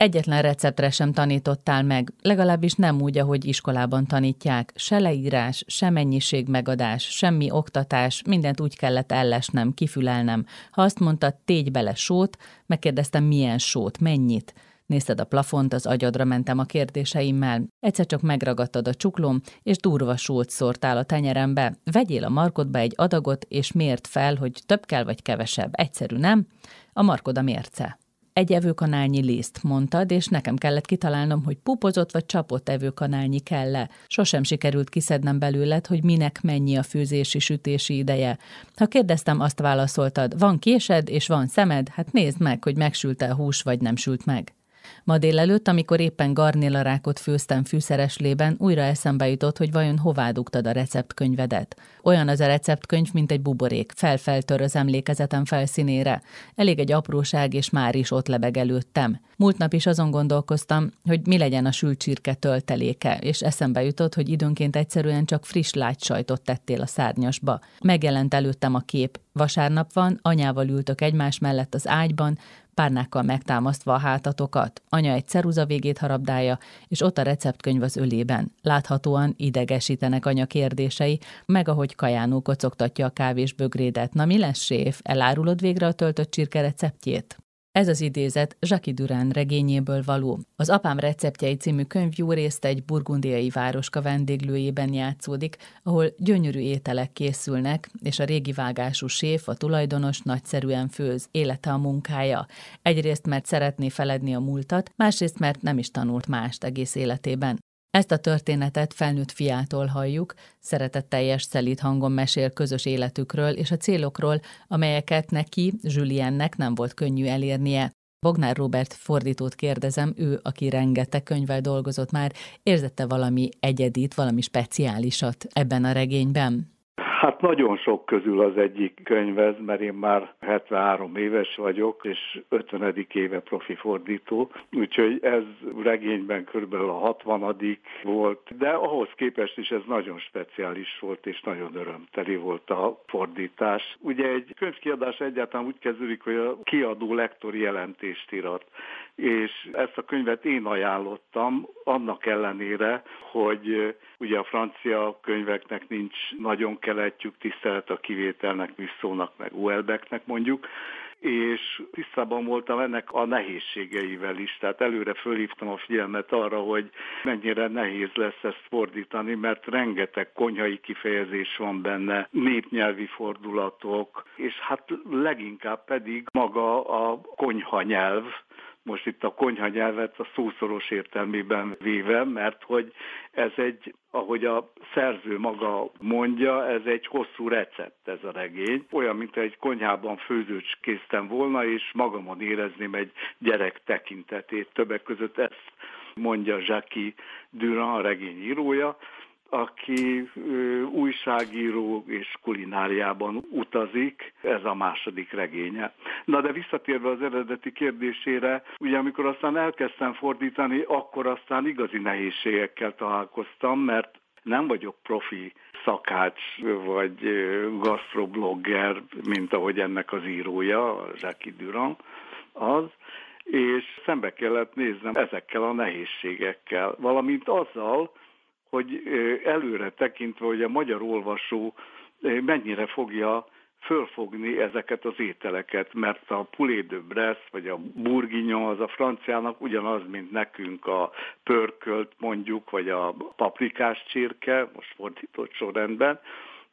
Egyetlen receptre sem tanítottál meg, legalábbis nem úgy, ahogy iskolában tanítják. Se leírás, se mennyiség megadás, semmi oktatás, mindent úgy kellett ellesnem, kifülelnem. Ha azt mondtad, tégy bele sót, megkérdeztem, milyen sót, mennyit. Nézted a plafont, az agyadra mentem a kérdéseimmel. Egyszer csak megragadtad a csuklóm, és durva sót szórtál a tenyerembe. Vegyél a markodba egy adagot, és mért fel, hogy több kell vagy kevesebb. Egyszerű, nem? A markod a mérce egy evőkanálnyi liszt, mondtad, és nekem kellett kitalálnom, hogy pupozott vagy csapott evőkanálnyi kell-e. Sosem sikerült kiszednem belőled, hogy minek mennyi a főzési-sütési ideje. Ha kérdeztem, azt válaszoltad, van késed és van szemed, hát nézd meg, hogy megsült-e a hús, vagy nem sült meg. Ma délelőtt, amikor éppen garnélarákot főztem fűszereslében, újra eszembe jutott, hogy vajon hová dugtad a receptkönyvedet. Olyan az a receptkönyv, mint egy buborék, felfeltör az emlékezetem felszínére. Elég egy apróság, és már is ott lebeg előttem. Múlt nap is azon gondolkoztam, hogy mi legyen a sült csirke tölteléke, és eszembe jutott, hogy időnként egyszerűen csak friss lágysajtot tettél a szárnyasba. Megjelent előttem a kép. Vasárnap van, anyával ültök egymás mellett az ágyban, párnákkal megtámasztva a hátatokat. Anya egy ceruza végét harabdálja, és ott a receptkönyv az ölében. Láthatóan idegesítenek anya kérdései, meg ahogy kajánó kocogtatja a kávés bögrédet. Na mi lesz, séf? Elárulod végre a töltött csirke receptjét? Ez az idézet Jacques Durán regényéből való. Az Apám receptjei című könyv jó részt egy burgundiai városka vendéglőjében játszódik, ahol gyönyörű ételek készülnek, és a régi vágású séf, a tulajdonos nagyszerűen főz, élete a munkája. Egyrészt, mert szeretné feledni a múltat, másrészt, mert nem is tanult mást egész életében. Ezt a történetet felnőtt fiától halljuk, szeretetteljes szelít hangon mesél közös életükről és a célokról, amelyeket neki, Juliennek nem volt könnyű elérnie. Bognár Robert fordítót kérdezem, ő, aki rengeteg könyvvel dolgozott már, érzette valami egyedit, valami speciálisat ebben a regényben? Hát nagyon sok közül az egyik könyv ez, mert én már 73 éves vagyok, és 50. éve profi fordító, úgyhogy ez regényben körülbelül a 60. volt, de ahhoz képest is ez nagyon speciális volt, és nagyon örömteli volt a fordítás. Ugye egy könyvkiadás egyáltalán úgy kezdődik, hogy a kiadó lektori jelentést irat, és ezt a könyvet én ajánlottam, annak ellenére, hogy ugye a francia könyveknek nincs nagyon keletjük, tisztelet a kivételnek, visszónak, meg Uelbeknek mondjuk, és tisztában voltam ennek a nehézségeivel is, tehát előre fölhívtam a figyelmet arra, hogy mennyire nehéz lesz ezt fordítani, mert rengeteg konyhai kifejezés van benne, népnyelvi fordulatok, és hát leginkább pedig maga a konyha nyelv, most itt a konyha nyelvet a szószoros értelmében véve, mert hogy ez egy, ahogy a szerző maga mondja, ez egy hosszú recept ez a regény. Olyan, mint egy konyhában főzőcskéztem volna, és magamon érezném egy gyerek tekintetét. Többek között ezt mondja Jackie Durand, a regény írója, aki újságíró és kulináriában utazik, ez a második regénye. Na de visszatérve az eredeti kérdésére, ugye amikor aztán elkezdtem fordítani, akkor aztán igazi nehézségekkel találkoztam, mert nem vagyok profi szakács vagy gastroblogger, mint ahogy ennek az írója, Jackie Durand az, és szembe kellett néznem ezekkel a nehézségekkel, valamint azzal, hogy előre tekintve, hogy a magyar olvasó mennyire fogja fölfogni ezeket az ételeket, mert a poulet de Brest, vagy a bourguignon az a franciának ugyanaz, mint nekünk a pörkölt mondjuk, vagy a paprikás csirke, most fordított sorrendben,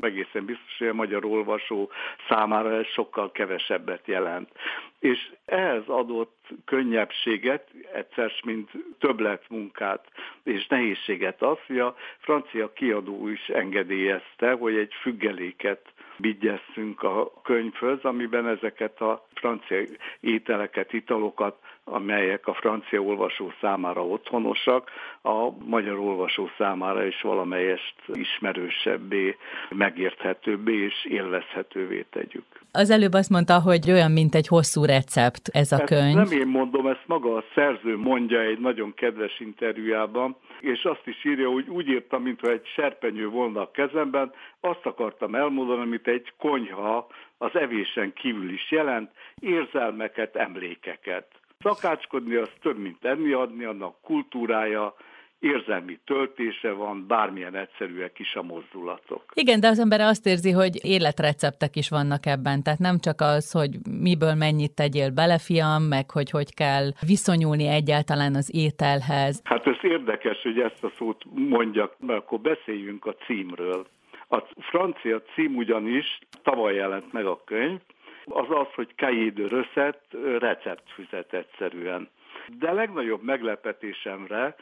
egészen biztos, hogy a magyar olvasó számára ez sokkal kevesebbet jelent. És ehhez adott könnyebbséget, egyszer, mint többletmunkát és nehézséget az, hogy a francia kiadó is engedélyezte, hogy egy függeléket vigyesszünk a könyvhöz, amiben ezeket a francia ételeket, italokat amelyek a francia olvasó számára otthonosak, a magyar olvasó számára is valamelyest ismerősebbé, megérthetőbbé és élvezhetővé tegyük. Az előbb azt mondta, hogy olyan, mint egy hosszú recept ez a ezt könyv. Nem én mondom, ezt maga a szerző mondja egy nagyon kedves interjújában, és azt is írja, hogy úgy írtam, mintha egy serpenyő volna a kezemben, azt akartam elmondani, amit egy konyha az evésen kívül is jelent, érzelmeket, emlékeket Szakácskodni az több, mint enni adni, annak kultúrája, érzelmi töltése van, bármilyen egyszerűek is a mozdulatok. Igen, de az ember azt érzi, hogy életreceptek is vannak ebben, tehát nem csak az, hogy miből mennyit tegyél bele, fiam, meg hogy hogy kell viszonyulni egyáltalán az ételhez. Hát ez érdekes, hogy ezt a szót mondjak, mert akkor beszéljünk a címről. A francia cím ugyanis, tavaly jelent meg a könyv, az az, hogy de Recette, receptfüzet egyszerűen. De legnagyobb meglepetésemre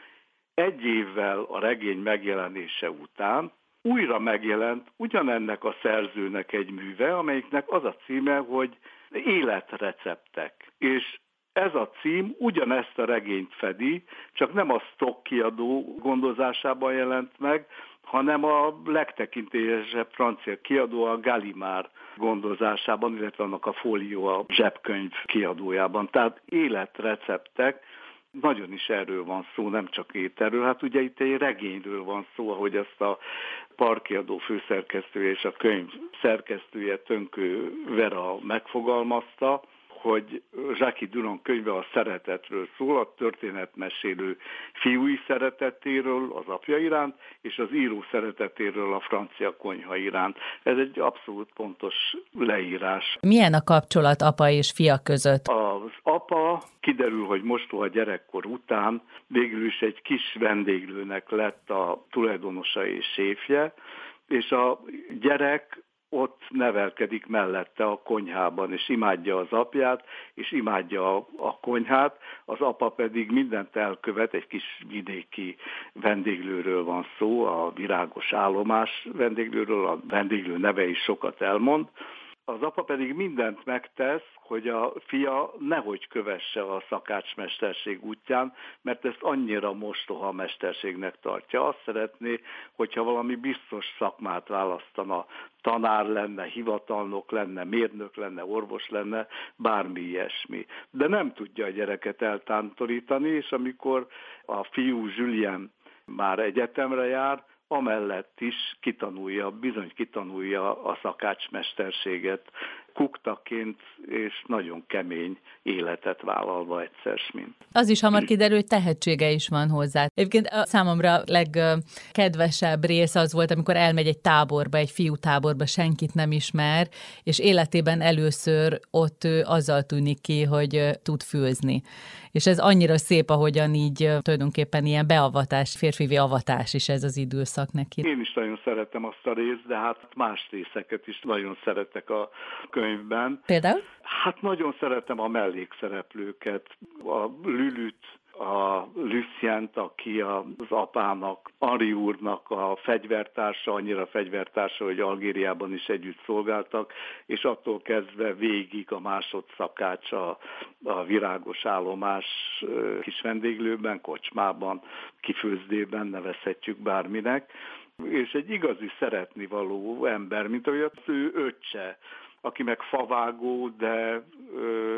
egy évvel a regény megjelenése után újra megjelent ugyanennek a szerzőnek egy műve, amelyiknek az a címe, hogy Életreceptek. És ez a cím ugyanezt a regényt fedi, csak nem a stock kiadó gondozásában jelent meg, hanem a legtekintélyesebb francia kiadó a Gallimard gondozásában, illetve annak a fólió a zsebkönyv kiadójában. Tehát életreceptek, nagyon is erről van szó, nem csak ételről. Hát ugye itt egy regényről van szó, ahogy ezt a parkiadó főszerkesztője és a könyv szerkesztője Tönkő Vera megfogalmazta hogy Zsáki Duron könyve a szeretetről szól, a történetmesélő fiúi szeretetéről az apja iránt, és az író szeretetéről a francia konyha iránt. Ez egy abszolút pontos leírás. Milyen a kapcsolat apa és fia között? Az apa kiderül, hogy mostoha gyerekkor után végül is egy kis vendéglőnek lett a tulajdonosa és séfje, és a gyerek ott nevelkedik mellette a konyhában, és imádja az apját, és imádja a, a konyhát, az apa pedig mindent elkövet, egy kis vidéki vendéglőről van szó, a virágos állomás vendéglőről, a vendéglő neve is sokat elmond, az apa pedig mindent megtesz, hogy a fia nehogy kövesse a szakácsmesterség útján, mert ezt annyira mostoha mesterségnek tartja. Azt szeretné, hogyha valami biztos szakmát választana, tanár lenne, hivatalnok lenne, mérnök lenne, orvos lenne, bármi ilyesmi. De nem tudja a gyereket eltántorítani, és amikor a fiú Julien már egyetemre jár, amellett is kitanulja, bizony kitanulja a szakácsmesterséget kuktaként, és nagyon kemény életet vállalva egyszer mint. Az is hamar kiderül, hogy tehetsége is van hozzá. Egyébként a számomra legkedvesebb rész az volt, amikor elmegy egy táborba, egy fiú táborba, senkit nem ismer, és életében először ott ő azzal tűnik ki, hogy tud főzni. És ez annyira szép, ahogyan így tulajdonképpen ilyen beavatás, férfivi avatás is ez az időszak neki. Én is nagyon szeretem azt a részt, de hát más részeket is nagyon szeretek a könyvben. Például? Hát nagyon szeretem a mellékszereplőket, a Lülüt, a Lucient, aki az apának, Ari úrnak a fegyvertársa, annyira fegyvertársa, hogy Algériában is együtt szolgáltak, és attól kezdve végig a másodszakács a, a virágos állomás kis vendéglőben, kocsmában, kifőzdében, nevezhetjük bárminek, és egy igazi szeretnivaló ember, mint ahogy az ő öccse, aki meg favágó, de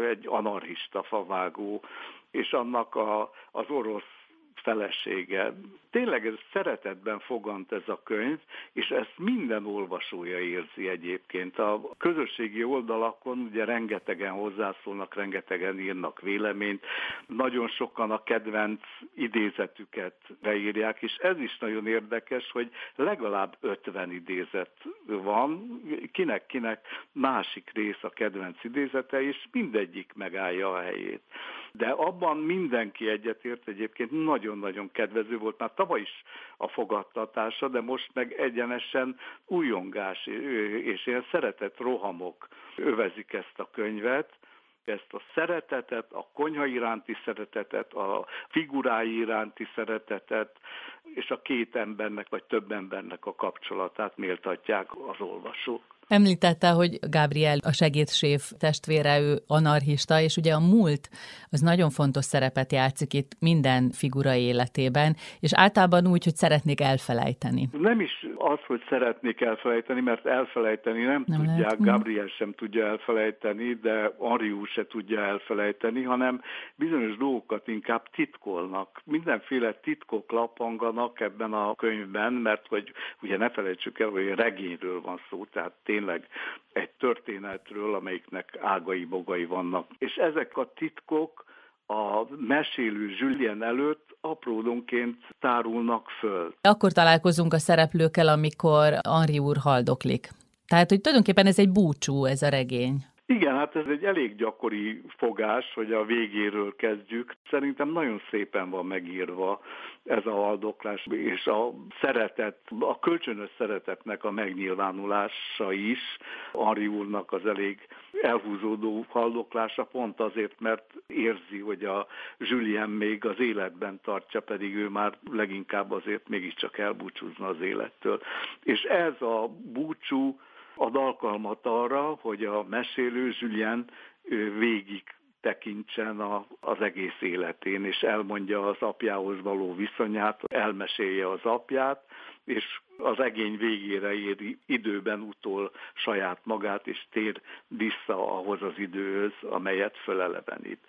egy anarchista favágó, és annak a, az orosz felesége. Tényleg ez szeretetben fogant ez a könyv, és ezt minden olvasója érzi egyébként. A közösségi oldalakon ugye rengetegen hozzászólnak, rengetegen írnak véleményt, nagyon sokan a kedvenc idézetüket beírják, és ez is nagyon érdekes, hogy legalább 50 idézet van, kinek-kinek másik rész a kedvenc idézete, és mindegyik megállja a helyét. De abban mindenki egyetért egyébként nagyon-nagyon kedvező volt, már tavaly is a fogadtatása, de most meg egyenesen újongás és ilyen szeretett rohamok övezik ezt a könyvet, ezt a szeretetet, a konyha iránti szeretetet, a figurái iránti szeretetet, és a két embernek vagy több embernek a kapcsolatát méltatják az olvasók. Említette, hogy Gabriel a segédséf testvére, ő anarchista, és ugye a múlt az nagyon fontos szerepet játszik itt minden figura életében, és általában úgy, hogy szeretnék elfelejteni. Nem is az, hogy szeretnék elfelejteni, mert elfelejteni nem, nem tudják, lehet. Gabriel sem tudja elfelejteni, de Ariú se tudja elfelejteni, hanem bizonyos dolgokat inkább titkolnak. Mindenféle titkok lapanganak ebben a könyvben, mert hogy ugye ne felejtsük el, hogy regényről van szó, tehát tényleg egy történetről, amelyiknek ágai, bogai vannak. És ezek a titkok a mesélő Julien előtt apródonként tárulnak föl. Akkor találkozunk a szereplőkkel, amikor Henri úr haldoklik. Tehát, hogy tulajdonképpen ez egy búcsú, ez a regény. Igen, hát ez egy elég gyakori fogás, hogy a végéről kezdjük. Szerintem nagyon szépen van megírva ez a haldoklás, és a szeretet, a kölcsönös szeretetnek a megnyilvánulása is, Ari úrnak az elég elhúzódó haldoklása pont azért, mert érzi, hogy a Julien még az életben tartja, pedig ő már leginkább azért mégiscsak elbúcsúzna az élettől. És ez a búcsú ad alkalmat arra, hogy a mesélő Julien végig tekintsen a, az egész életén, és elmondja az apjához való viszonyát, elmesélje az apját, és az egény végére ér időben utol saját magát, és tér vissza ahhoz az időhöz, amelyet fölelevenít.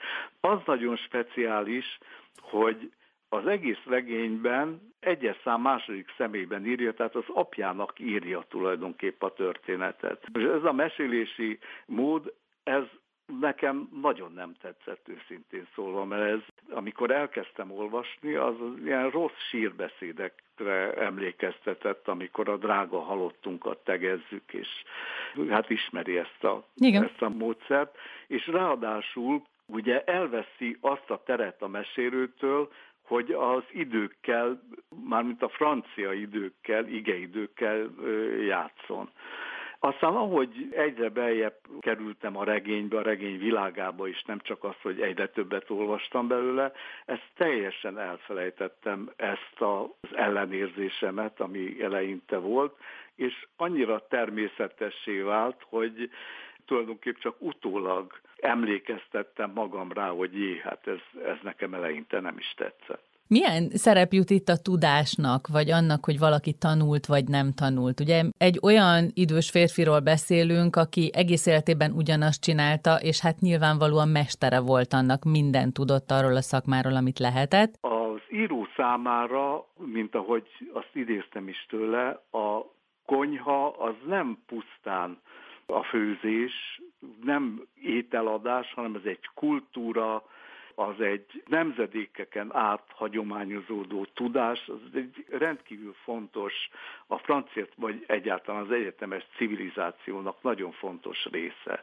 Az nagyon speciális, hogy az egész regényben egyes szám második személyben írja, tehát az apjának írja tulajdonképp a történetet. És ez a mesélési mód, ez nekem nagyon nem tetszett őszintén szólva, mert ez, amikor elkezdtem olvasni, az, ilyen rossz sírbeszédekre emlékeztetett, amikor a drága halottunkat tegezzük, és hát ismeri ezt a, Igen. ezt a módszert, és ráadásul ugye elveszi azt a teret a mesélőtől, hogy az időkkel, mármint a francia időkkel, igeidőkkel játszon. Aztán ahogy egyre beljebb kerültem a regénybe, a regény világába is, nem csak az, hogy egyre többet olvastam belőle, ezt teljesen elfelejtettem, ezt az ellenérzésemet, ami eleinte volt, és annyira természetessé vált, hogy tulajdonképpen csak utólag emlékeztettem magam rá, hogy jé, hát ez, ez nekem eleinte nem is tetszett. Milyen szerep jut itt a tudásnak, vagy annak, hogy valaki tanult, vagy nem tanult? Ugye egy olyan idős férfiról beszélünk, aki egész életében ugyanazt csinálta, és hát nyilvánvalóan mestere volt annak, minden tudott arról a szakmáról, amit lehetett. Az író számára, mint ahogy azt idéztem is tőle, a konyha az nem pusztán a főzés, nem ételadás, hanem ez egy kultúra, az egy nemzedékeken át hagyományozódó tudás, az egy rendkívül fontos, a francia vagy egyáltalán az egyetemes civilizációnak nagyon fontos része.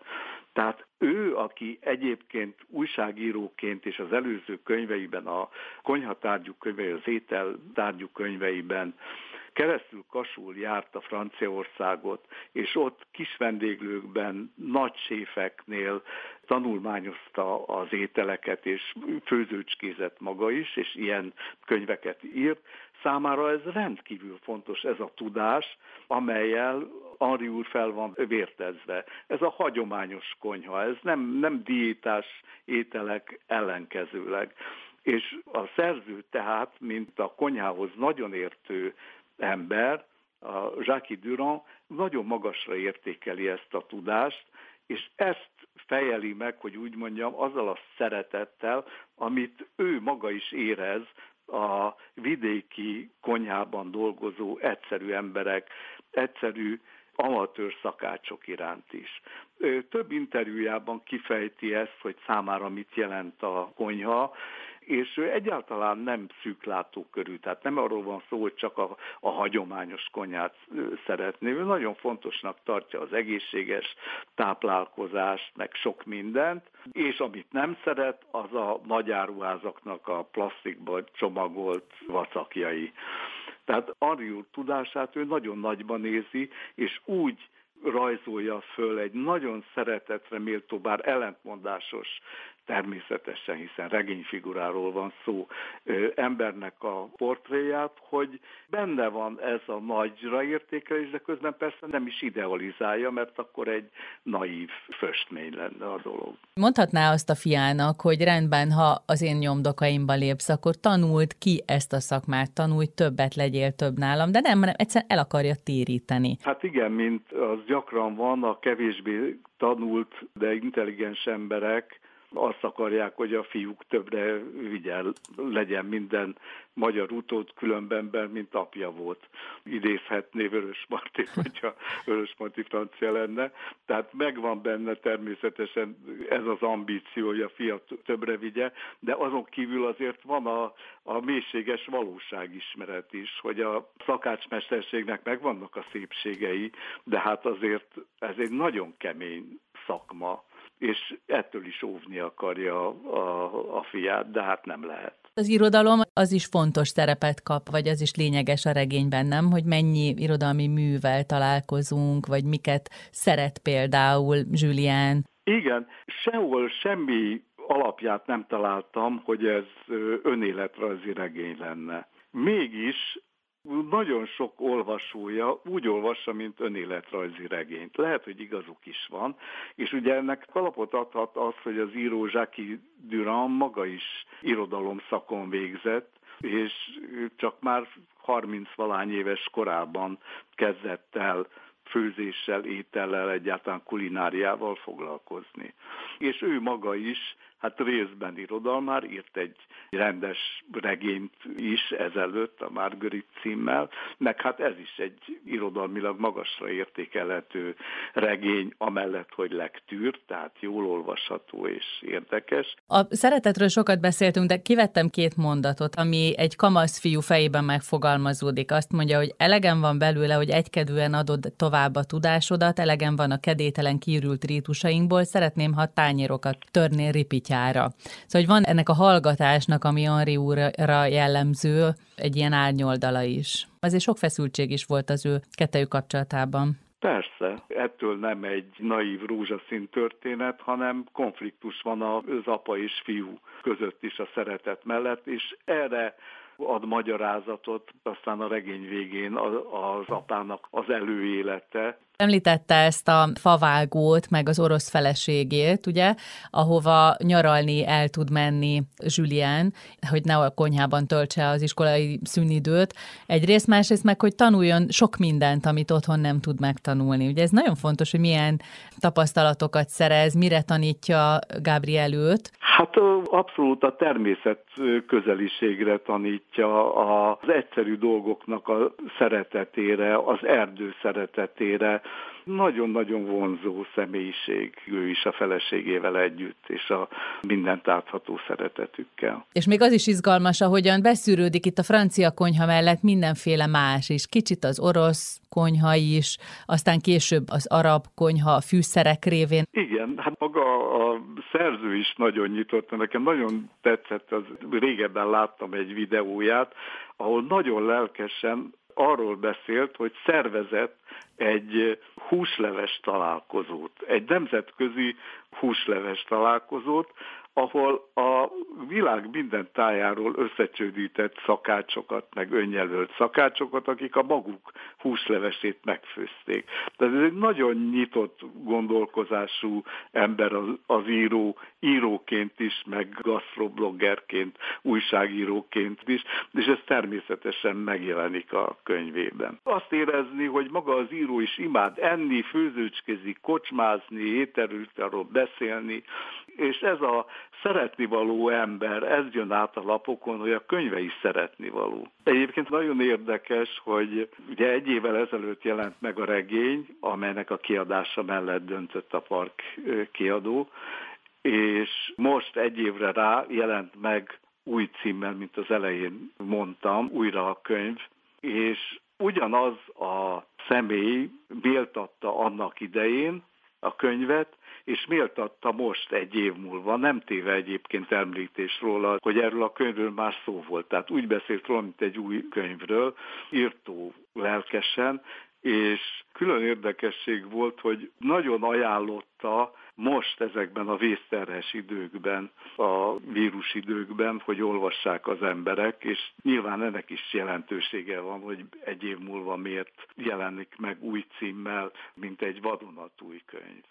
Tehát ő, aki egyébként újságíróként és az előző könyveiben, a konyhatárgyú könyveiben, az étel tárgyú könyveiben keresztül Kasul járta Franciaországot, és ott kis vendéglőkben, nagy séfeknél tanulmányozta az ételeket, és főzőcskézett maga is, és ilyen könyveket írt. Számára ez rendkívül fontos, ez a tudás, amelyel Henri úr fel van vértezve. Ez a hagyományos konyha, ez nem, nem diétás ételek ellenkezőleg. És a szerző tehát, mint a konyhához nagyon értő ember, a Jacques Durand nagyon magasra értékeli ezt a tudást, és ezt fejeli meg, hogy úgy mondjam, azzal a szeretettel, amit ő maga is érez a vidéki konyhában dolgozó egyszerű emberek, egyszerű amatőr szakácsok iránt is. Több interjújában kifejti ezt, hogy számára mit jelent a konyha, és egyáltalán nem szűklátókörű, tehát nem arról van szó, hogy csak a, a hagyományos konyhát szeretné. Ő nagyon fontosnak tartja az egészséges táplálkozást, meg sok mindent, és amit nem szeret, az a nagyáruházaknak a plastikba csomagolt vacakjai. Tehát Ari tudását ő nagyon nagyban nézi, és úgy rajzolja föl egy nagyon szeretetre méltó, bár ellentmondásos természetesen, hiszen regényfiguráról van szó, embernek a portréját, hogy benne van ez a nagyra értékelés, de közben persze nem is idealizálja, mert akkor egy naív föstmény lenne a dolog. Mondhatná azt a fiának, hogy rendben, ha az én nyomdokaimba lépsz, akkor tanult ki ezt a szakmát, tanulj többet, legyél több nálam, de nem, hanem egyszerűen el akarja téríteni. Hát igen, mint az gyakran van, a kevésbé tanult, de intelligens emberek azt akarják, hogy a fiúk többre vigyel, legyen minden magyar utód különbenben, mint apja volt. Idézhetné Vörös Marti, hogyha Vörös Marti francia lenne. Tehát megvan benne természetesen ez az ambíció, hogy a fiat többre vigye, de azon kívül azért van a, a mélységes valóságismeret is, hogy a szakácsmesterségnek megvannak a szépségei, de hát azért ez egy nagyon kemény szakma, és ettől is óvni akarja a, a fiát, de hát nem lehet. Az irodalom az is fontos szerepet kap, vagy az is lényeges a regényben, nem? Hogy mennyi irodalmi művel találkozunk, vagy miket szeret például Julián. Igen, sehol semmi alapját nem találtam, hogy ez önéletrajzi regény lenne. Mégis nagyon sok olvasója úgy olvassa, mint önéletrajzi regényt. Lehet, hogy igazuk is van, és ugye ennek alapot adhat az, hogy az író Jacques Durand maga is irodalom szakon végzett, és csak már 30 valány éves korában kezdett el főzéssel, étellel, egyáltalán kulináriával foglalkozni. És ő maga is hát részben irodalmár, írt egy rendes regényt is ezelőtt a Margarit címmel, meg hát ez is egy irodalmilag magasra értékelhető regény, amellett, hogy lektűr, tehát jól olvasható és érdekes. A szeretetről sokat beszéltünk, de kivettem két mondatot, ami egy kamasz fiú fejében megfogalmazódik. Azt mondja, hogy elegem van belőle, hogy egykedően adod tovább a tudásodat, elegem van a kedételen kiürült rítusainkból, szeretném, ha tányérokat törnél ripitya útjára. Szóval, hogy van ennek a hallgatásnak, ami Henri úrra jellemző, egy ilyen árnyoldala is. Azért sok feszültség is volt az ő kettejük kapcsolatában. Persze, ettől nem egy naív rózsaszín történet, hanem konfliktus van az apa és fiú között is a szeretet mellett, és erre ad magyarázatot, aztán a regény végén az apának az előélete, Említette ezt a favágót, meg az orosz feleségét, ugye, ahova nyaralni el tud menni Julien, hogy ne a konyhában töltse az iskolai szünidőt. Egyrészt, másrészt meg, hogy tanuljon sok mindent, amit otthon nem tud megtanulni. Ugye ez nagyon fontos, hogy milyen tapasztalatokat szerez, mire tanítja Gabriel őt. Hát abszolút a természet közeliségre tanítja, az egyszerű dolgoknak a szeretetére, az erdő szeretetére, nagyon-nagyon vonzó személyiség, ő is a feleségével együtt, és a mindent átható szeretetükkel. És még az is izgalmas, ahogyan beszűrődik itt a francia konyha mellett mindenféle más is. Kicsit az orosz konyha is, aztán később az arab konyha a fűszerek révén. Igen, hát maga a szerző is nagyon nyitott, nekem nagyon tetszett, az régebben láttam egy videóját, ahol nagyon lelkesen arról beszélt, hogy szervezett egy húsleves találkozót, egy nemzetközi húsleves találkozót, ahol a világ minden tájáról összecsődített szakácsokat, meg önjelölt szakácsokat, akik a maguk húslevesét megfőzték. Tehát ez egy nagyon nyitott gondolkozású ember az, író, íróként is, meg gasztrobloggerként, újságíróként is, és ez természetesen megjelenik a könyvében. Azt érezni, hogy maga az író is imád enni, főzőcskézik, kocsmázni, ételről beszélni, és ez a szeretni való ember, ez jön át a lapokon, hogy a könyve is szeretni való. Egyébként nagyon érdekes, hogy ugye egy évvel ezelőtt jelent meg a regény, amelynek a kiadása mellett döntött a park kiadó, és most egy évre rá jelent meg új címmel, mint az elején mondtam, újra a könyv, és ugyanaz a személy méltatta annak idején a könyvet, és méltatta most egy év múlva, nem téve egyébként említés róla, hogy erről a könyvről már szó volt. Tehát úgy beszélt róla, mint egy új könyvről, írtó lelkesen, és külön érdekesség volt, hogy nagyon ajánlotta most ezekben a vészterhes időkben, a vírus időkben, hogy olvassák az emberek, és nyilván ennek is jelentősége van, hogy egy év múlva miért jelenik meg új címmel, mint egy vadonatúj könyv.